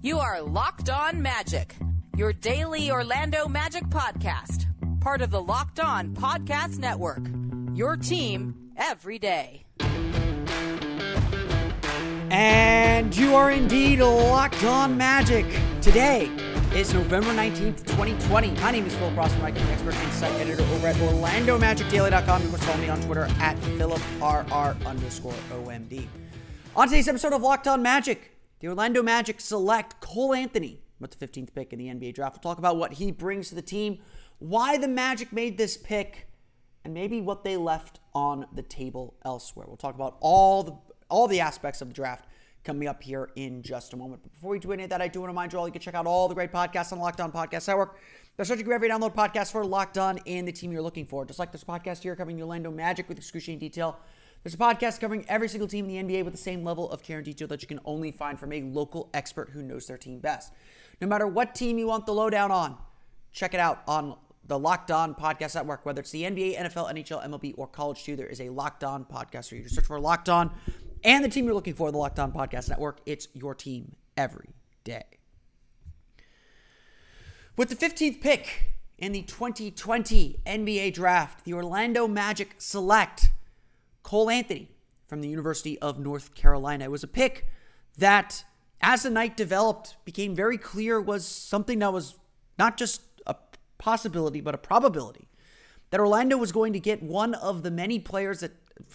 You are Locked On Magic, your daily Orlando Magic podcast, part of the Locked On Podcast Network. Your team every day. And you are indeed locked on magic. Today is November 19th, 2020. My name is Philip Rossman, the expert insight editor over at OrlandoMagicDaily.com. You can follow me on Twitter at PhilipRR underscore OMD. On today's episode of Locked On Magic, the Orlando Magic select Cole Anthony with the 15th pick in the NBA draft. We'll talk about what he brings to the team, why the Magic made this pick, and maybe what they left on the table elsewhere. We'll talk about all the all the aspects of the draft coming up here in just a moment. But before we do any of that, I do want to remind you all you can check out all the great podcasts on Locked On Podcast Network. They're searching for every download podcast for Locked On and the team you're looking for. Just like this podcast here covering the Orlando Magic with excruciating detail. There's a podcast covering every single team in the NBA with the same level of care and detail that you can only find from a local expert who knows their team best. No matter what team you want the lowdown on, check it out on the Locked On Podcast Network, whether it's the NBA, NFL, NHL, MLB, or college too. There is a Locked On podcast. So you just search for Locked On and the team you're looking for, the Locked On Podcast Network. It's your team every day. With the 15th pick in the 2020 NBA Draft, the Orlando Magic select Cole Anthony from the University of North Carolina. It was a pick that, as the night developed, became very clear was something that was not just a possibility, but a probability. That Orlando was going to get one of the many players that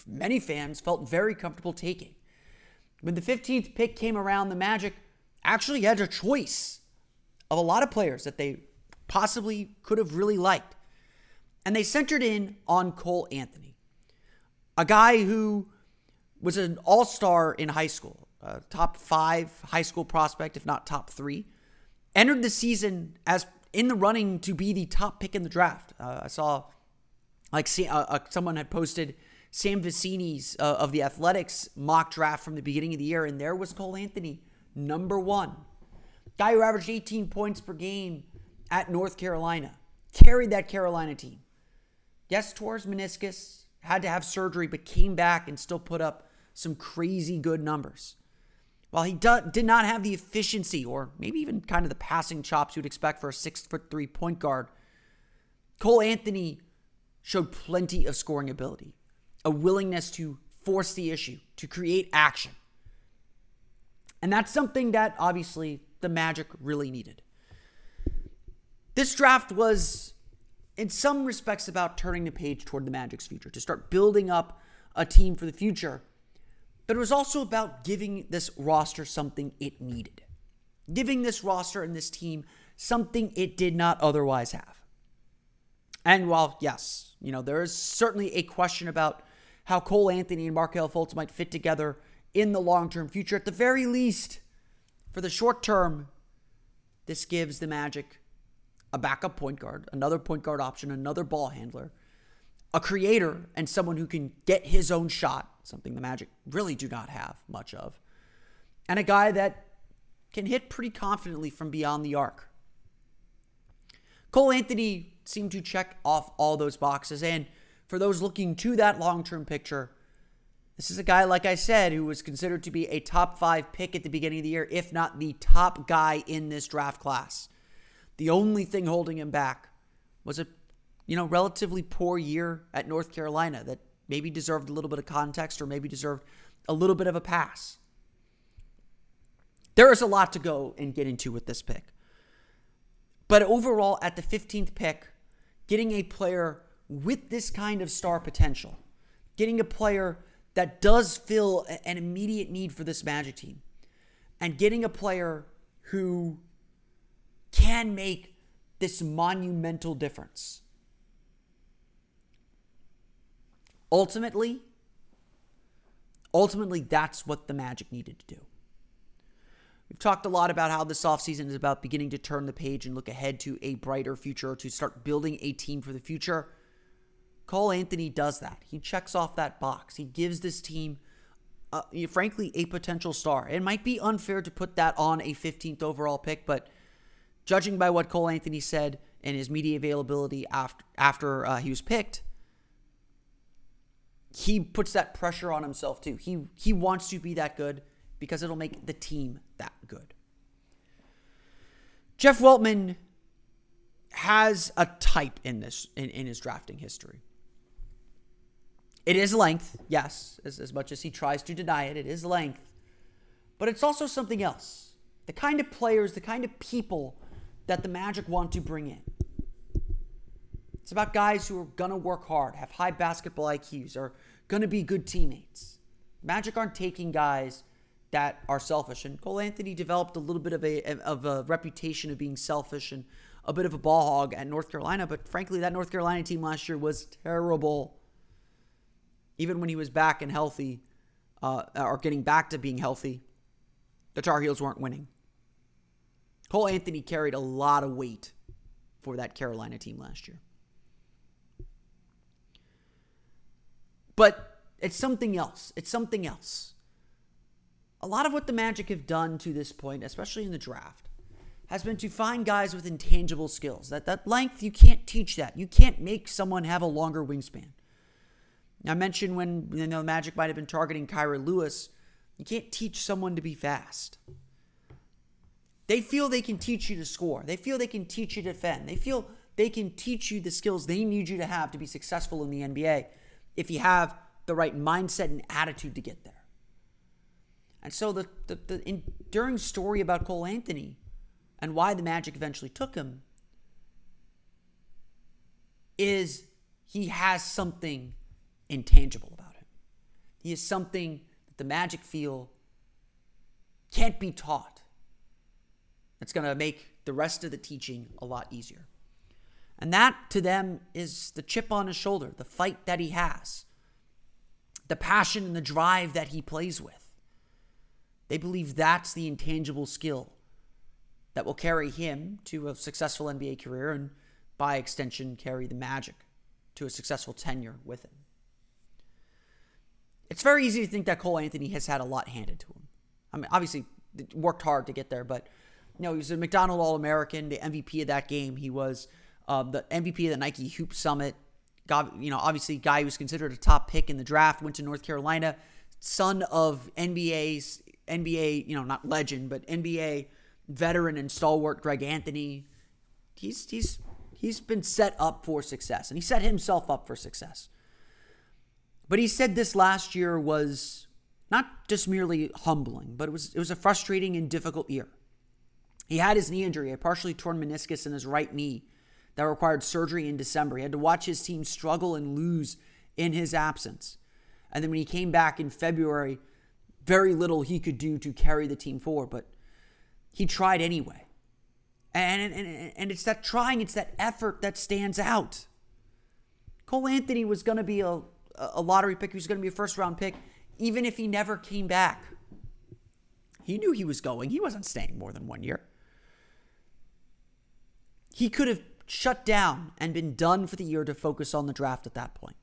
many fans felt very comfortable taking. When the 15th pick came around, the Magic actually had a choice of a lot of players that they possibly could have really liked. And they centered in on Cole Anthony, a guy who was an all star in high school, top five high school prospect, if not top three. Entered the season as in the running to be the top pick in the draft. Uh, I saw like uh, uh, someone had posted Sam Vecenie's uh, of the Athletic's mock draft from the beginning of the year, and there was Cole Anthony, number one. Guy who averaged 18 points per game at North Carolina, carried that Carolina team. Yes, his meniscus, had to have surgery, but came back and still put up some crazy good numbers. While he do- did not have the efficiency or maybe even kind of the passing chops you'd expect for a six foot three point guard, Cole Anthony showed plenty of scoring ability a willingness to force the issue, to create action. And that's something that obviously the Magic really needed. This draft was, in some respects, about turning the page toward the Magic's future, to start building up a team for the future. But it was also about giving this roster something it needed, giving this roster and this team something it did not otherwise have. And while, yes, you know, there is certainly a question about how Cole Anthony and Markelle Fultz might fit together in the long term future. At the very least, for the short term, this gives the Magic a backup point guard, another point guard option, another ball handler, a creator, and someone who can get his own shot, something the Magic really do not have much of, and a guy that can hit pretty confidently from beyond the arc. Cole Anthony seemed to check off all those boxes, and for those looking to that long term picture, this is a guy, like I said, who was considered to be a top five pick at the beginning of the year, if not the top guy in this draft class. The only thing holding him back was a, you know, relatively poor year at North Carolina that maybe deserved a little bit of context or maybe deserved a little bit of a pass. There is a lot to go and get into with this pick. But overall, at the 15th pick, getting a player with this kind of star potential, getting a player that does fill an immediate need for this Magic team, and getting a player who can make this monumental difference. Ultimately, ultimately that's what the Magic needed to do. We've talked a lot about how this offseason is about beginning to turn the page and look ahead to a brighter future, to start building a team for the future. Cole Anthony does that. He checks off that box. He gives this team, uh, frankly, a potential star. It might be unfair to put that on a 15th overall pick, but judging by what Cole Anthony said and his media availability after after uh, he was picked, he puts that pressure on himself too. He he wants to be that good because it'll make the team that good. Jeff Weltman has a type in this in, in his drafting history. It is length, yes, as, as much as he tries to deny it, it is length. But it's also something else. The kind of players, the kind of people that the Magic want to bring in. It's about guys who are going to work hard, have high basketball IQs, are going to be good teammates. Magic aren't taking guys that are selfish. And Cole Anthony developed a little bit of a, of a reputation of being selfish and a bit of a ball hog at North Carolina. But frankly, that North Carolina team last year was terrible. Even when he was back and healthy, uh, or getting back to being healthy, the Tar Heels weren't winning. Cole Anthony carried a lot of weight for that Carolina team last year. But it's something else. It's something else. A lot of what the Magic have done to this point, especially in the draft, has been to find guys with intangible skills. That that length, you can't teach that. You can't make someone have a longer wingspan. I mentioned when you know Magic might have been targeting Kira Lewis. You can't teach someone to be fast. They feel they can teach you to score. They feel they can teach you to defend. They feel they can teach you the skills they need you to have to be successful in the NBA if you have the right mindset and attitude to get there. And so the, the, the enduring story about Cole Anthony and why the Magic eventually took him is he has something intangible about him. He is something that the Magic feel can't be taught. It's going to make the rest of the teaching a lot easier. And that to them is the chip on his shoulder, the fight that he has, the passion and the drive that he plays with. They believe that's the intangible skill that will carry him to a successful NBA career and, by extension, carry the Magic to a successful tenure with him. It's very easy to think that Cole Anthony has had a lot handed to him. I mean, obviously, worked hard to get there, but you know, he was a McDonald All American, the MVP of that game. He was uh, the MVP of the Nike Hoop Summit. Got, you know, obviously, guy who was considered a top pick in the draft, went to North Carolina, son of NBA's NBA, you know, not legend, but NBA veteran and stalwart Greg Anthony. He's he's he's been set up for success, and he set himself up for success. But he said this last year was not just merely humbling, but it was it was a frustrating and difficult year. He had his knee injury, a partially torn meniscus in his right knee that required surgery in December. He had to watch his team struggle and lose in his absence. And then when he came back in February, very little he could do to carry the team forward, but he tried anyway. And, and, and it's that trying, it's that effort that stands out. Cole Anthony was going to be a, a lottery pick, he was going to be a first round pick, even if he never came back. He knew he was going, he wasn't staying more than one year. He could have shut down and been done for the year to focus on the draft at that point.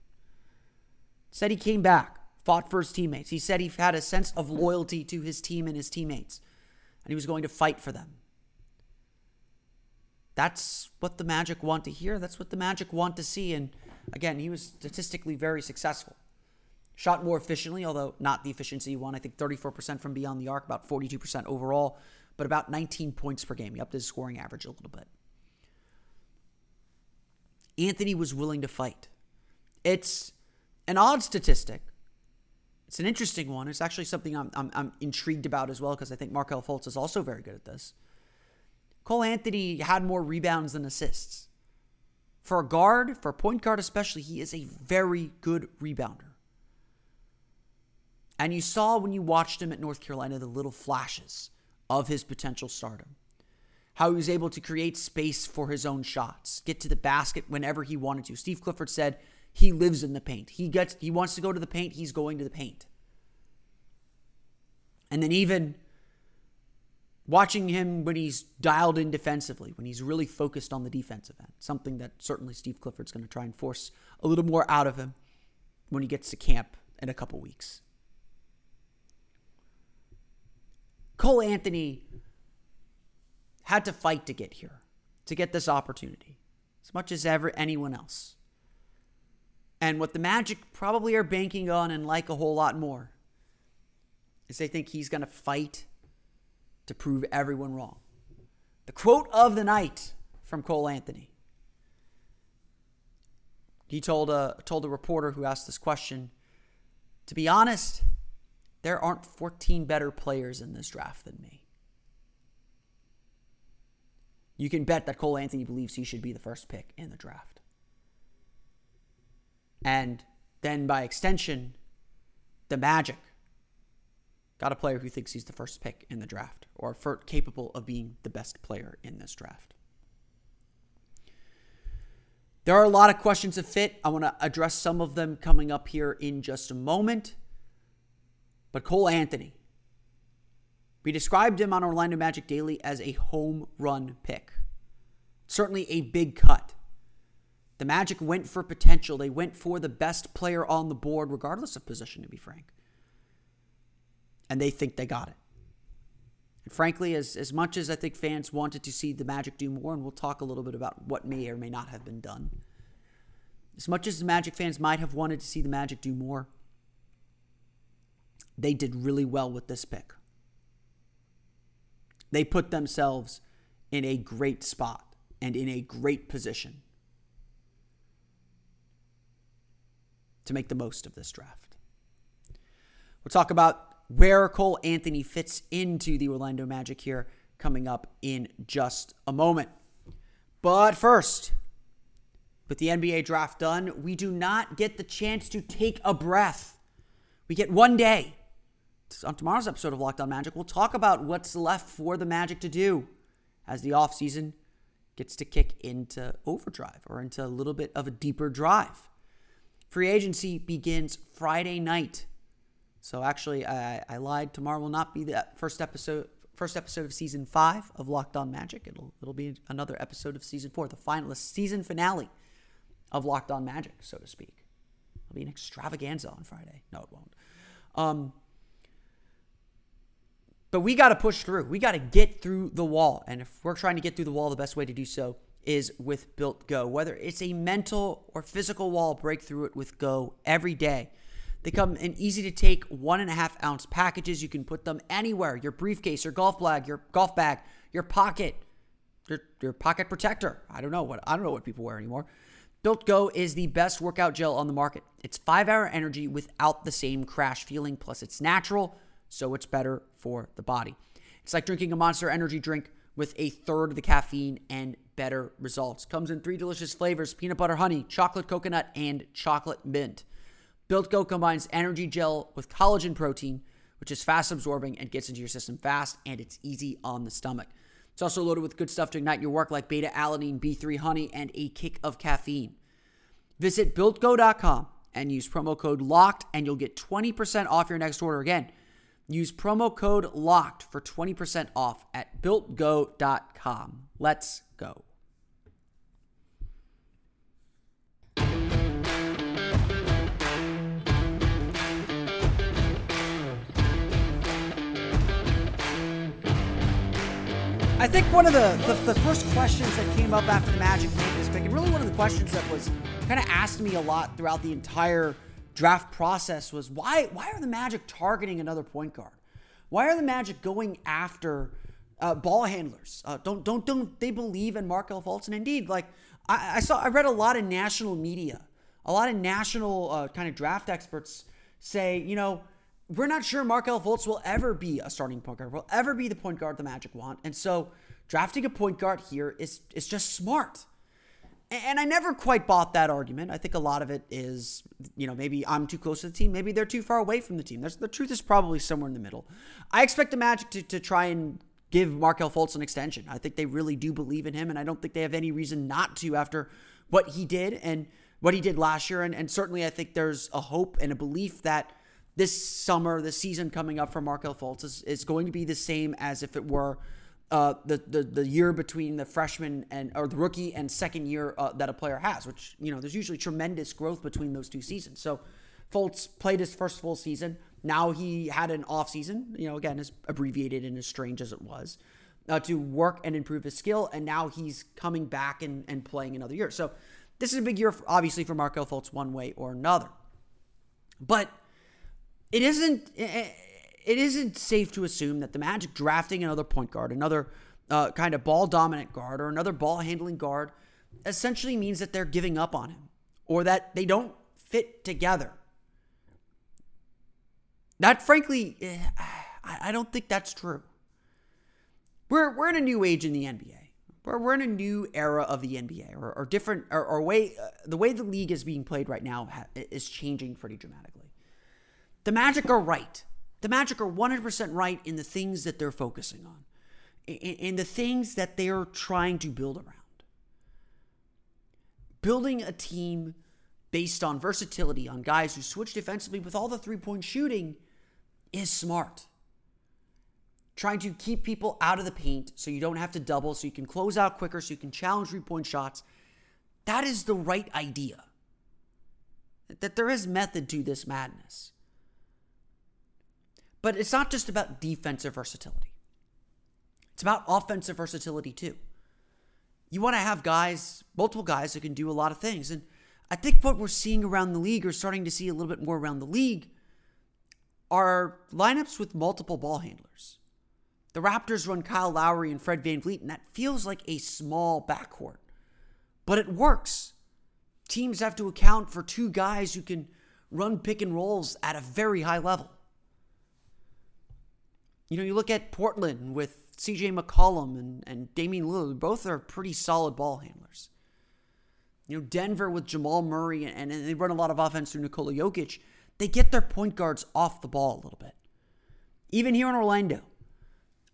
Said he came back, fought for his teammates. He said he had a sense of loyalty to his team and his teammates, and he was going to fight for them. That's what the Magic want to hear. That's what the Magic want to see. And again, he was statistically very successful. Shot more efficiently, although not the efficiency he won. I think 34% from beyond the arc, about 42% overall, but about 19 points per game. He upped his scoring average a little bit. Anthony was willing to fight. It's an odd statistic. It's an interesting one. It's actually something I'm, I'm, I'm intrigued about as well because I think Markelle Fultz is also very good at this. Cole Anthony had more rebounds than assists. For a guard, for a point guard especially, he is a very good rebounder. And you saw when you watched him at North Carolina the little flashes of his potential stardom how he was able to create space for his own shots, get to the basket whenever he wanted to. Steve Clifford said he lives in the paint. He gets he wants to go to the paint, he's going to the paint. And then even watching him when he's dialed in defensively, when he's really focused on the defensive end, something that certainly Steve Clifford's going to try and force a little more out of him when he gets to camp in a couple weeks. Cole Anthony had to fight to get here, to get this opportunity, as much as ever anyone else. And what the Magic probably are banking on and like a whole lot more is they think he's going to fight to prove everyone wrong. The quote of the night from Cole Anthony. He told a told a reporter who asked this question, "To be honest, there aren't 14 better players in this draft than me." You can bet that Cole Anthony believes he should be the first pick in the draft. And then by extension, the Magic got a player who thinks he's the first pick in the draft or capable of being the best player in this draft. There are a lot of questions of fit. I want to address some of them coming up here in just a moment. But Cole Anthony, we described him on Orlando Magic Daily as a home run pick. Certainly a big cut. The Magic went for potential. They went for the best player on the board, regardless of position, to be frank. And they think they got it. And frankly, as, as much as I think fans wanted to see the Magic do more, and we'll talk a little bit about what may or may not have been done, as much as the Magic fans might have wanted to see the Magic do more, they did really well with this pick. They put themselves in a great spot and in a great position to make the most of this draft. We'll talk about where Cole Anthony fits into the Orlando Magic here coming up in just a moment. But first, with the NBA draft done, we do not get the chance to take a breath. We get one day on tomorrow's episode of Locked On Magic, we'll talk about what's left for the Magic to do as the offseason gets to kick into overdrive or into a little bit of a deeper drive. Free agency begins Friday night. So actually, I, I lied. Tomorrow will not be the first episode first episode of season five of Locked On Magic. It'll it'll be another episode of season four, the final season finale of Locked On Magic, so to speak. It'll be an extravaganza on Friday. No, it won't. Um, but we got to push through. We got to get through the wall. And if we're trying to get through the wall, the best way to do so is with Built Go. Whether it's a mental or physical wall, break through it with Go every day. They come in easy to take one and a half ounce packages. You can put them anywhere your briefcase, your golf bag, your golf bag, your pocket, your, your pocket protector. I don't know what I don't know what people wear anymore. Built Go is the best workout gel on the market. It's five hour energy without the same crash feeling. Plus, it's natural so it's better for the body. It's like drinking a monster energy drink with a third of the caffeine and better results. Comes in three delicious flavors peanut butter honey, chocolate coconut, and chocolate mint. Built Go combines energy gel with collagen protein, which is fast absorbing and gets into your system fast, and it's easy on the stomach. It's also loaded with good stuff to ignite your work like beta alanine, B3 honey, and a kick of caffeine. Visit builtgo.com and use promo code LOCKED, and you'll get 20% off your next order. Again, Use promo code LOCKED for 20% off at builtgo.com. Let's go. I think one of the, the, the, first questions that came up after the Magic made this pick, and really one of the questions that was kind of asked me a lot throughout the entire draft process was why why are the Magic targeting another point guard? Why are the Magic going after uh, ball handlers? Uh, don't don't don't they believe in Markelle Fultz? And indeed, like I, I, saw, I read a lot of national media, a lot of national uh, kind of draft experts say, you know, we're not sure Markelle Fultz will ever be a starting point guard, will ever be the point guard the Magic want, and so drafting a point guard here is is just smart. And I never quite bought that argument. I think a lot of it is, you know, maybe I'm too close to the team. Maybe they're too far away from the team. There's, the truth is probably somewhere in the middle. I expect the Magic to, to try and give Markelle Fultz an extension. I think they really do believe in him, and I don't think they have any reason not to after what he did and what he did last year. And, and certainly, I think there's a hope and a belief that this summer, the season coming up for Markelle Fultz is, is going to be the same as if it were – uh, the, the the year between the freshman and or the rookie and second year uh, that a player has, which you know there's usually tremendous growth between those two seasons. So Fultz played his first full season. Now he had an off season, you know, again as abbreviated and as strange as it was, uh, to work and improve his skill, and now he's coming back and, and playing another year. So this is a big year, for, obviously, for Markelle Fultz one way or another. But it isn't. It, it isn't safe to assume that the Magic drafting another point guard, another uh, kind of ball dominant guard or another ball handling guard essentially means that they're giving up on him or that they don't fit together. That, frankly, eh, I don't think that's true. We're, we're in a new age in the NBA. We're, we're in a new era of the NBA, or, or different, or, or way uh, the way the league is being played right now ha, is changing pretty dramatically. The Magic are right. The Magic are 100% right in the things that they're focusing on, in, in the things that they're trying to build around. Building a team based on versatility, on guys who switch defensively with all the three point shooting is smart. Trying to keep people out of the paint so you don't have to double, so you can close out quicker, so you can challenge three point shots. That is the right idea. That there is method to this madness. But it's not just about defensive versatility, it's about offensive versatility too. You want to have guys, multiple guys that can do a lot of things. And I think what we're seeing around the league, or starting to see a little bit more around the league, are lineups with multiple ball handlers. The Raptors run Kyle Lowry and Fred VanVleet, and that feels like a small backcourt. But it works. Teams have to account for two guys who can run pick and rolls at a very high level. You know, you look at Portland with CJ McCollum and, and Damian Lillard, both are pretty solid ball handlers. You know, Denver with Jamal Murray, and, and they run a lot of offense through Nikola Jokic they get their point guards off the ball a little bit. Even here in Orlando,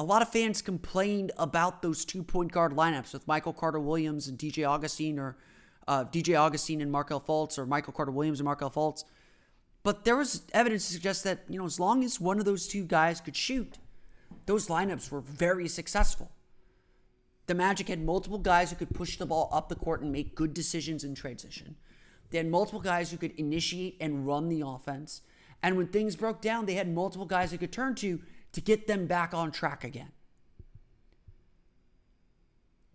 a lot of fans complained about those two point guard lineups with Michael Carter Williams and DJ Augustin, or uh, DJ Augustin and Markelle Fultz, or Michael Carter Williams and Markelle Fultz. But there was evidence to suggest that, you know, as long as one of those two guys could shoot, those lineups were very successful. The Magic had multiple guys who could push the ball up the court and make good decisions in transition. They had multiple guys who could initiate and run the offense. And when things broke down, they had multiple guys they could turn to to get them back on track again.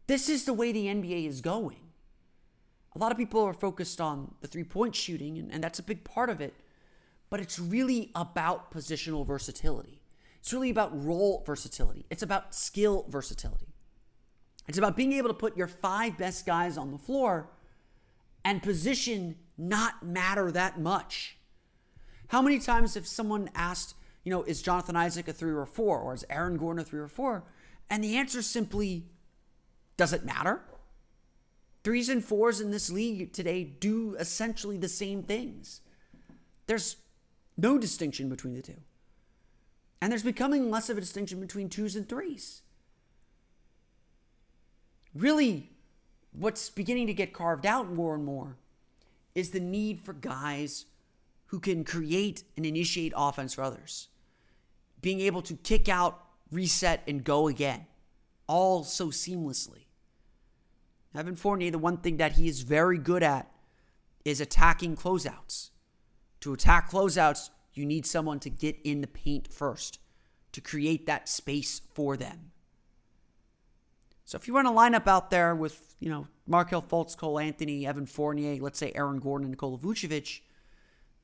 This is the way the NBA is going. A lot of people are focused on the three point shooting, and, and that's a big part of it, but it's really about positional versatility. It's really about role versatility. It's about skill versatility. It's about being able to put your five best guys on the floor and position not matter that much? How many times have someone asked, you know, is Jonathan Isaac a three or four, or is Aaron Gordon a three or four? And the answer simply, does it matter? Threes and fours in this league today do essentially the same things. There's no distinction between the two. And there's becoming less of a distinction between twos and threes. Really, what's beginning to get carved out more and more is the need for guys who can create and initiate offense for others. Being able to kick out, reset, and go again, all so seamlessly. Evan Fournier, the one thing that he is very good at is attacking closeouts. To attack closeouts, you need someone to get in the paint first, to create that space for them. So if you run a lineup out there with, you know, Markelle Fultz, Cole Anthony, Evan Fournier, let's say Aaron Gordon, and Nikola Vucevic,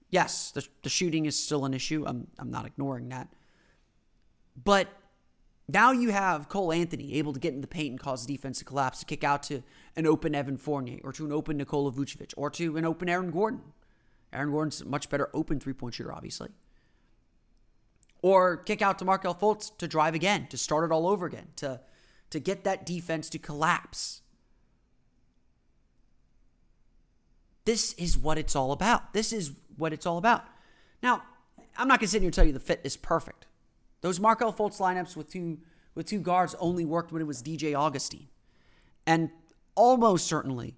yes, the, the shooting is still an issue. I'm, I'm not ignoring that. But now you have Cole Anthony able to get in the paint and cause defense to collapse, to kick out to an open Evan Fournier, or to an open Nikola Vucevic, or to an open Aaron Gordon. Aaron Gordon's much better open three point shooter, obviously. Or kick out to Markelle Fultz to drive again, to start it all over again, to to get that defense to collapse. This is what it's all about. This is what it's all about. Now, I'm not going to sit here and tell you the fit is perfect. Those Markelle Fultz lineups with two with two guards only worked when it was DJ Augustin. And almost certainly,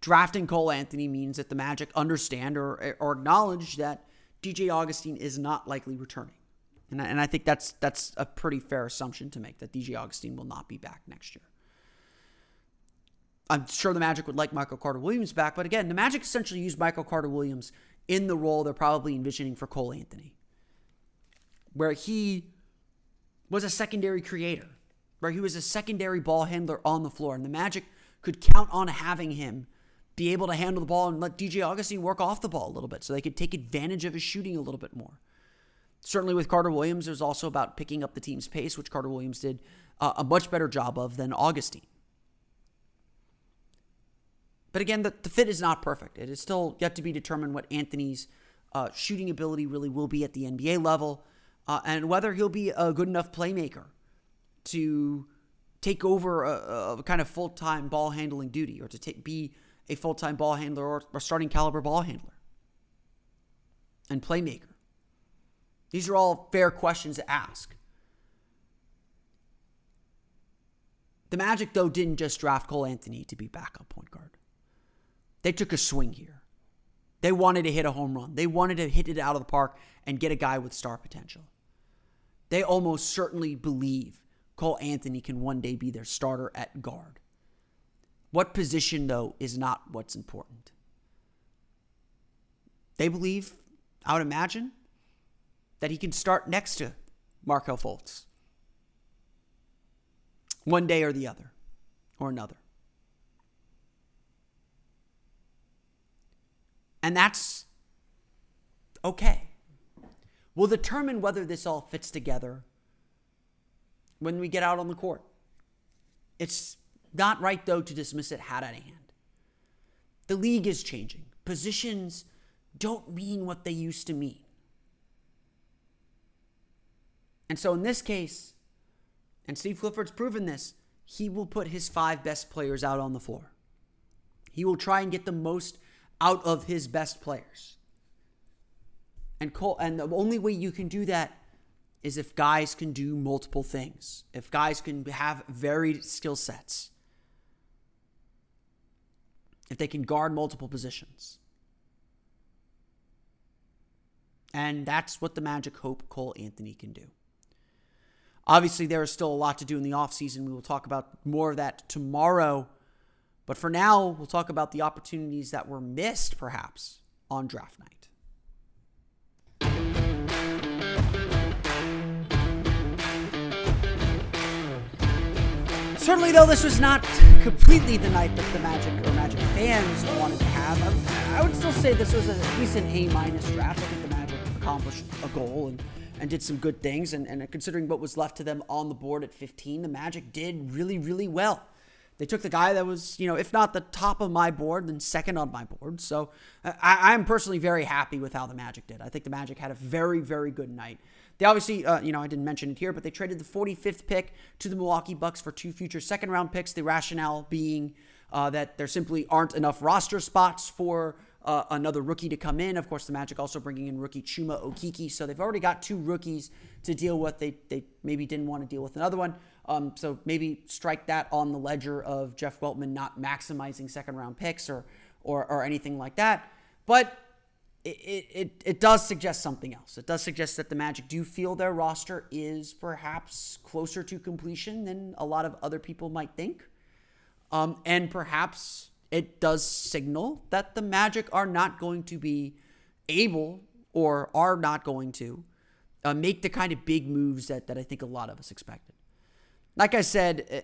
drafting Cole Anthony means that the Magic understand or, or acknowledge that DJ Augustin is not likely returning. And I, and I think that's that's a pretty fair assumption to make that DJ Augustin will not be back next year. I'm sure the Magic would like Michael Carter Williams back, but again, the Magic essentially used Michael Carter Williams in the role they're probably envisioning for Cole Anthony, where he was a secondary creator, where he was a secondary ball handler on the floor, and the Magic could count on having him be able to handle the ball and let DJ Augustin work off the ball a little bit so they could take advantage of his shooting a little bit more. Certainly with Carter Williams, it was also about picking up the team's pace, which Carter Williams did uh, a much better job of than Augustin. But again, the, the fit is not perfect. It is still yet to be determined what Anthony's uh, shooting ability really will be at the NBA level uh, and whether he'll be a good enough playmaker to take over a, a kind of full time ball handling duty or to take, be a full time ball handler or, or starting caliber ball handler and playmaker. These are all fair questions to ask. The Magic, though, didn't just draft Cole Anthony to be backup point guard. They took a swing here. They wanted to hit a home run. They wanted to hit it out of the park and get a guy with star potential. They almost certainly believe Cole Anthony can one day be their starter at guard. What position, though, is not what's important. They believe, I would imagine, that he can start next to Markelle Fultz. One day or the other, or another. And that's okay. We'll determine whether this all fits together when we get out on the court. It's not right, though, to dismiss it hat out of hand. The league is changing. Positions don't mean what they used to mean. And so in this case, and Steve Clifford's proven this, he will put his five best players out on the floor. He will try and get the most out of his best players. And Cole, and the only way you can do that is if guys can do multiple things. If guys can have varied skill sets. If they can guard multiple positions. And that's what the Magic hope Cole Anthony can do. Obviously, there is still a lot to do in the offseason. We will talk about more of that tomorrow. But for now, we'll talk about the opportunities that were missed, perhaps, on draft night. Certainly, though, this was not completely the night that the Magic or Magic fans wanted to have. I, would still say this was at least an A minus draft. I think the Magic accomplished a goal and and did some good things. And, and considering what was left to them on the board at 15, the Magic did really, really well. They took the guy that was, you know, if not the top of my board, then second on my board. So uh, I, am personally very happy with how the Magic did. I think the Magic had a very, very good night. They obviously, uh, you know, I didn't mention it here, but they traded the 45th pick to the Milwaukee Bucks for two future second round picks. The rationale being uh, that there simply aren't enough roster spots for uh, another rookie to come in. Of course, the Magic also bringing in rookie Chuma Okeke. So they've already got two rookies to deal with. They, they maybe didn't want to deal with another one. Um, so maybe strike that on the ledger of Jeff Weltman not maximizing second round picks or, or, or anything like that. But it, it, it does suggest something else. It does suggest that the Magic do feel their roster is perhaps closer to completion than a lot of other people might think. Um, and perhaps it does signal that the Magic are not going to be able or are not going to uh, make the kind of big moves that, that I think a lot of us expected. Like I said, uh,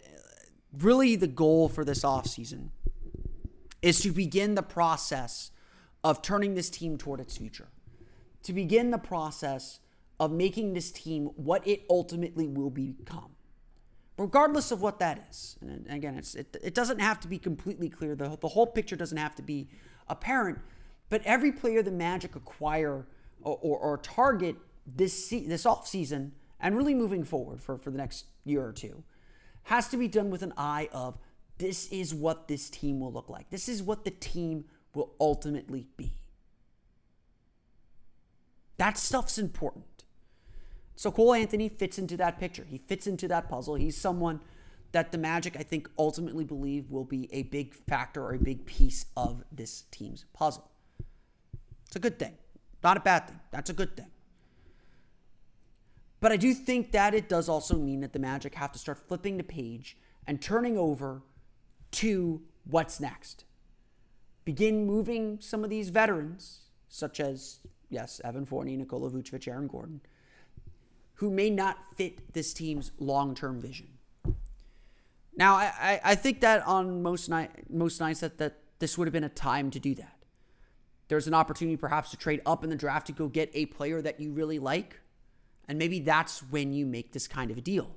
really the goal for this offseason is to begin the process of turning this team toward its future, to begin the process of making this team what it ultimately will become regardless of what that is. And again, it, it doesn't have to be completely clear. The, the whole picture doesn't have to be apparent. But every player the Magic acquire or, or, or target this, se- this off season and really moving forward for, for the next year or two has to be done with an eye of this is what this team will look like. This is what the team will ultimately be. That stuff's important. So Cole Anthony fits into that picture. He fits into that puzzle. He's someone that the Magic, I think, ultimately believe will be a big factor or a big piece of this team's puzzle. It's a good thing. Not a bad thing. That's a good thing. But I do think that it does also mean that the Magic have to start flipping the page and turning over to what's next. Begin moving some of these veterans, such as, yes, Evan Fournier, Nikola Vucevic, Aaron Gordon, who may not fit this team's long term vision. Now, I, I think that on most night most nights that, that this would have been a time to do that. There's an opportunity perhaps to trade up in the draft to go get a player that you really like. And maybe that's when you make this kind of a deal.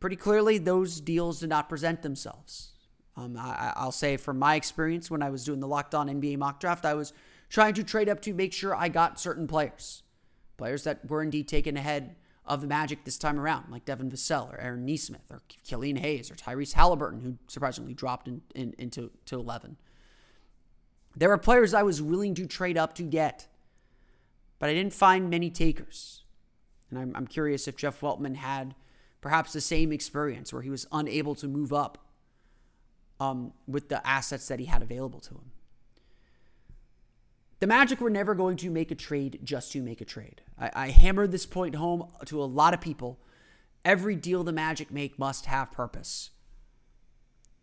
pretty clearly, those deals did not present themselves. Um, I, I'll say from my experience when I was doing the Locked On NBA mock draft, I was trying to trade up to make sure I got certain players, players that were indeed taken ahead of the Magic this time around, like Devin Vassell or Aaron Nesmith or Killian Hayes or Tyrese Halliburton, who surprisingly dropped in, in, into to 11. There were players I was willing to trade up to get, but I didn't find many takers. And I'm, I'm curious if Jeff Weltman had perhaps the same experience where he was unable to move up um, with the assets that he had available to him. The Magic were never going to make a trade just to make a trade. I, I hammered this point home to a lot of people. Every deal the Magic make must have purpose.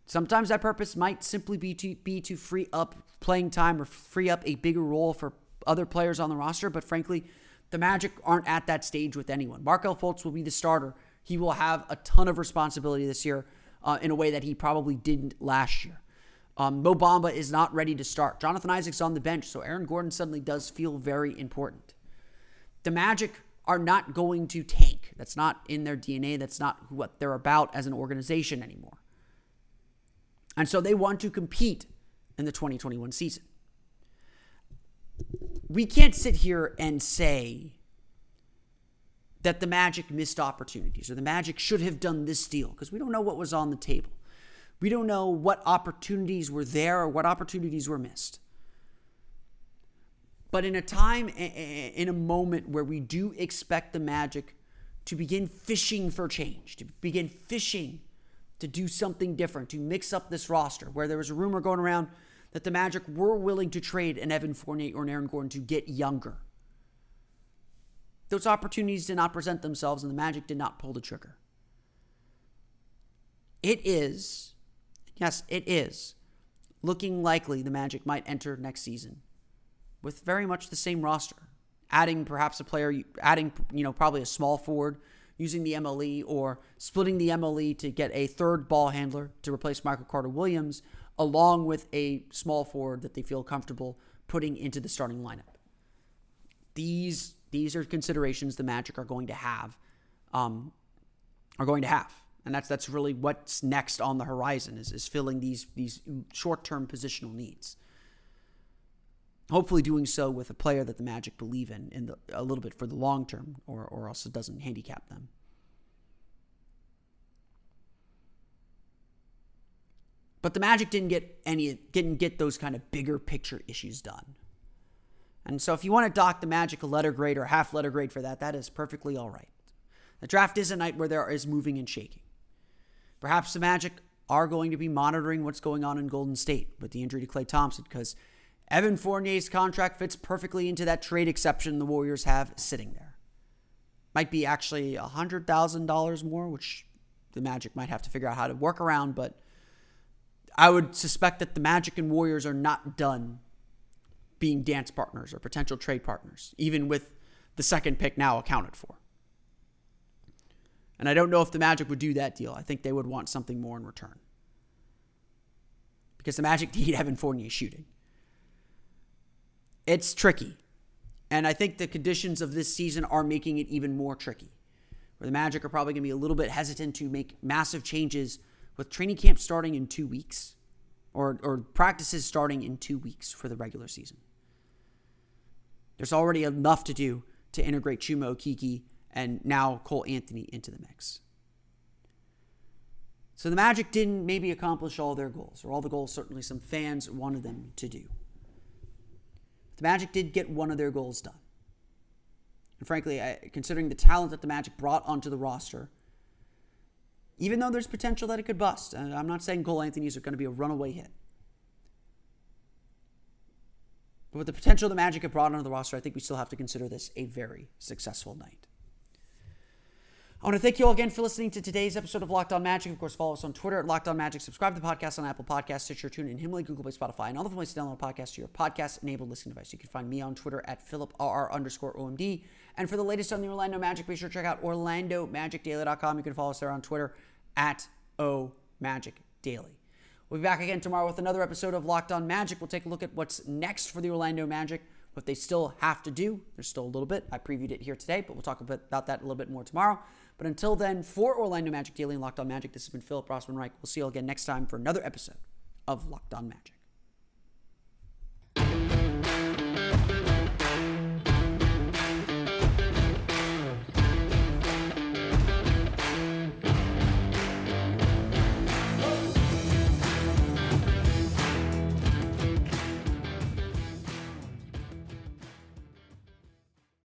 Sometimes that purpose might simply be to be to free up playing time or free up a bigger role for other players on the roster. But frankly, the Magic aren't at that stage with anyone. Markelle Fultz will be the starter. He will have a ton of responsibility this year uh, in a way that he probably didn't last year. Um, Mo Bamba is not ready to start. Jonathan Isaac's on the bench, so Aaron Gordon suddenly does feel very important. The Magic are not going to tank. That's not in their DNA. That's not what they're about as an organization anymore. And so they want to compete in the 2021 season. We can't sit here and say that the Magic missed opportunities or the Magic should have done this deal because we don't know what was on the table. We don't know what opportunities were there or what opportunities were missed. But in a time, in a moment where we do expect the Magic to begin fishing for change, to begin fishing to do something different, to mix up this roster, where there was a rumor going around that the Magic were willing to trade an Evan Fournier or an Aaron Gordon to get younger. Those opportunities did not present themselves, and the Magic did not pull the trigger. It is, yes, it is, looking likely the Magic might enter next season with very much the same roster, adding perhaps a player, adding, you know, probably a small forward using the MLE or splitting the MLE to get a third ball handler to replace Michael Carter Williams, along with a small forward that they feel comfortable putting into the starting lineup. These these are considerations the Magic are going to have, um, are going to have, and that's that's really what's next on the horizon is is filling these these short term positional needs. Hopefully, doing so with a player that the Magic believe in in the, a little bit for the long term, or or else it doesn't handicap them. But the Magic didn't get any didn't get those kind of bigger picture issues done. And so if you want to dock the Magic a letter grade or half letter grade for that, that is perfectly all right. The draft is a night where there is moving and shaking. Perhaps the Magic are going to be monitoring what's going on in Golden State with the injury to Klay Thompson because Evan Fournier's contract fits perfectly into that trade exception the Warriors have sitting there. Might be actually $100,000 more, which the Magic might have to figure out how to work around, but I would suspect that the Magic and Warriors are not done being dance partners or potential trade partners, even with the second pick now accounted for. And I don't know if the Magic would do that deal. I think they would want something more in return. Because the Magic need Evan Fournier shooting it's tricky. And I think the conditions of this season are making it even more tricky. Where the Magic are probably going to be a little bit hesitant to make massive changes with training camp starting in two weeks or, or practices starting in two weeks for the regular season. There's already enough to do to integrate Chuma Okeke and now Cole Anthony into the mix. So the Magic didn't maybe accomplish all their goals, or all the goals certainly some fans wanted them to do. The Magic did get one of their goals done. And frankly, I, considering the talent that the Magic brought onto the roster, even though there's potential that it could bust, I'm not saying Cole Anthony's are going to be a runaway hit. But with the potential the Magic have brought onto the roster, I think we still have to consider this a very successful night. I want to thank you all again for listening to today's episode of Locked On Magic. Of course, follow us on Twitter at Locked On Magic. Subscribe to the podcast on Apple Podcasts, Stitcher, TuneIn, Himalaya, Google Play, Spotify, and all the places to download podcasts to your podcast-enabled listening device. You can find me on Twitter at PhilipRR underscore OMD. And for the latest on the Orlando Magic, be sure to check out OrlandoMagicDaily.com. You can follow us there on Twitter at O Magic Daily. We'll be back again tomorrow with another episode of Locked On Magic. We'll take a look at what's next for the Orlando Magic, what they still have to do. There's still a little bit. I previewed it here today, but we'll talk about that a little bit more tomorrow. But until then, for Orlando Magic Daily and Locked On Magic, this has been Philip Rossman Reich. We'll see you all again next time for another episode of Locked On Magic.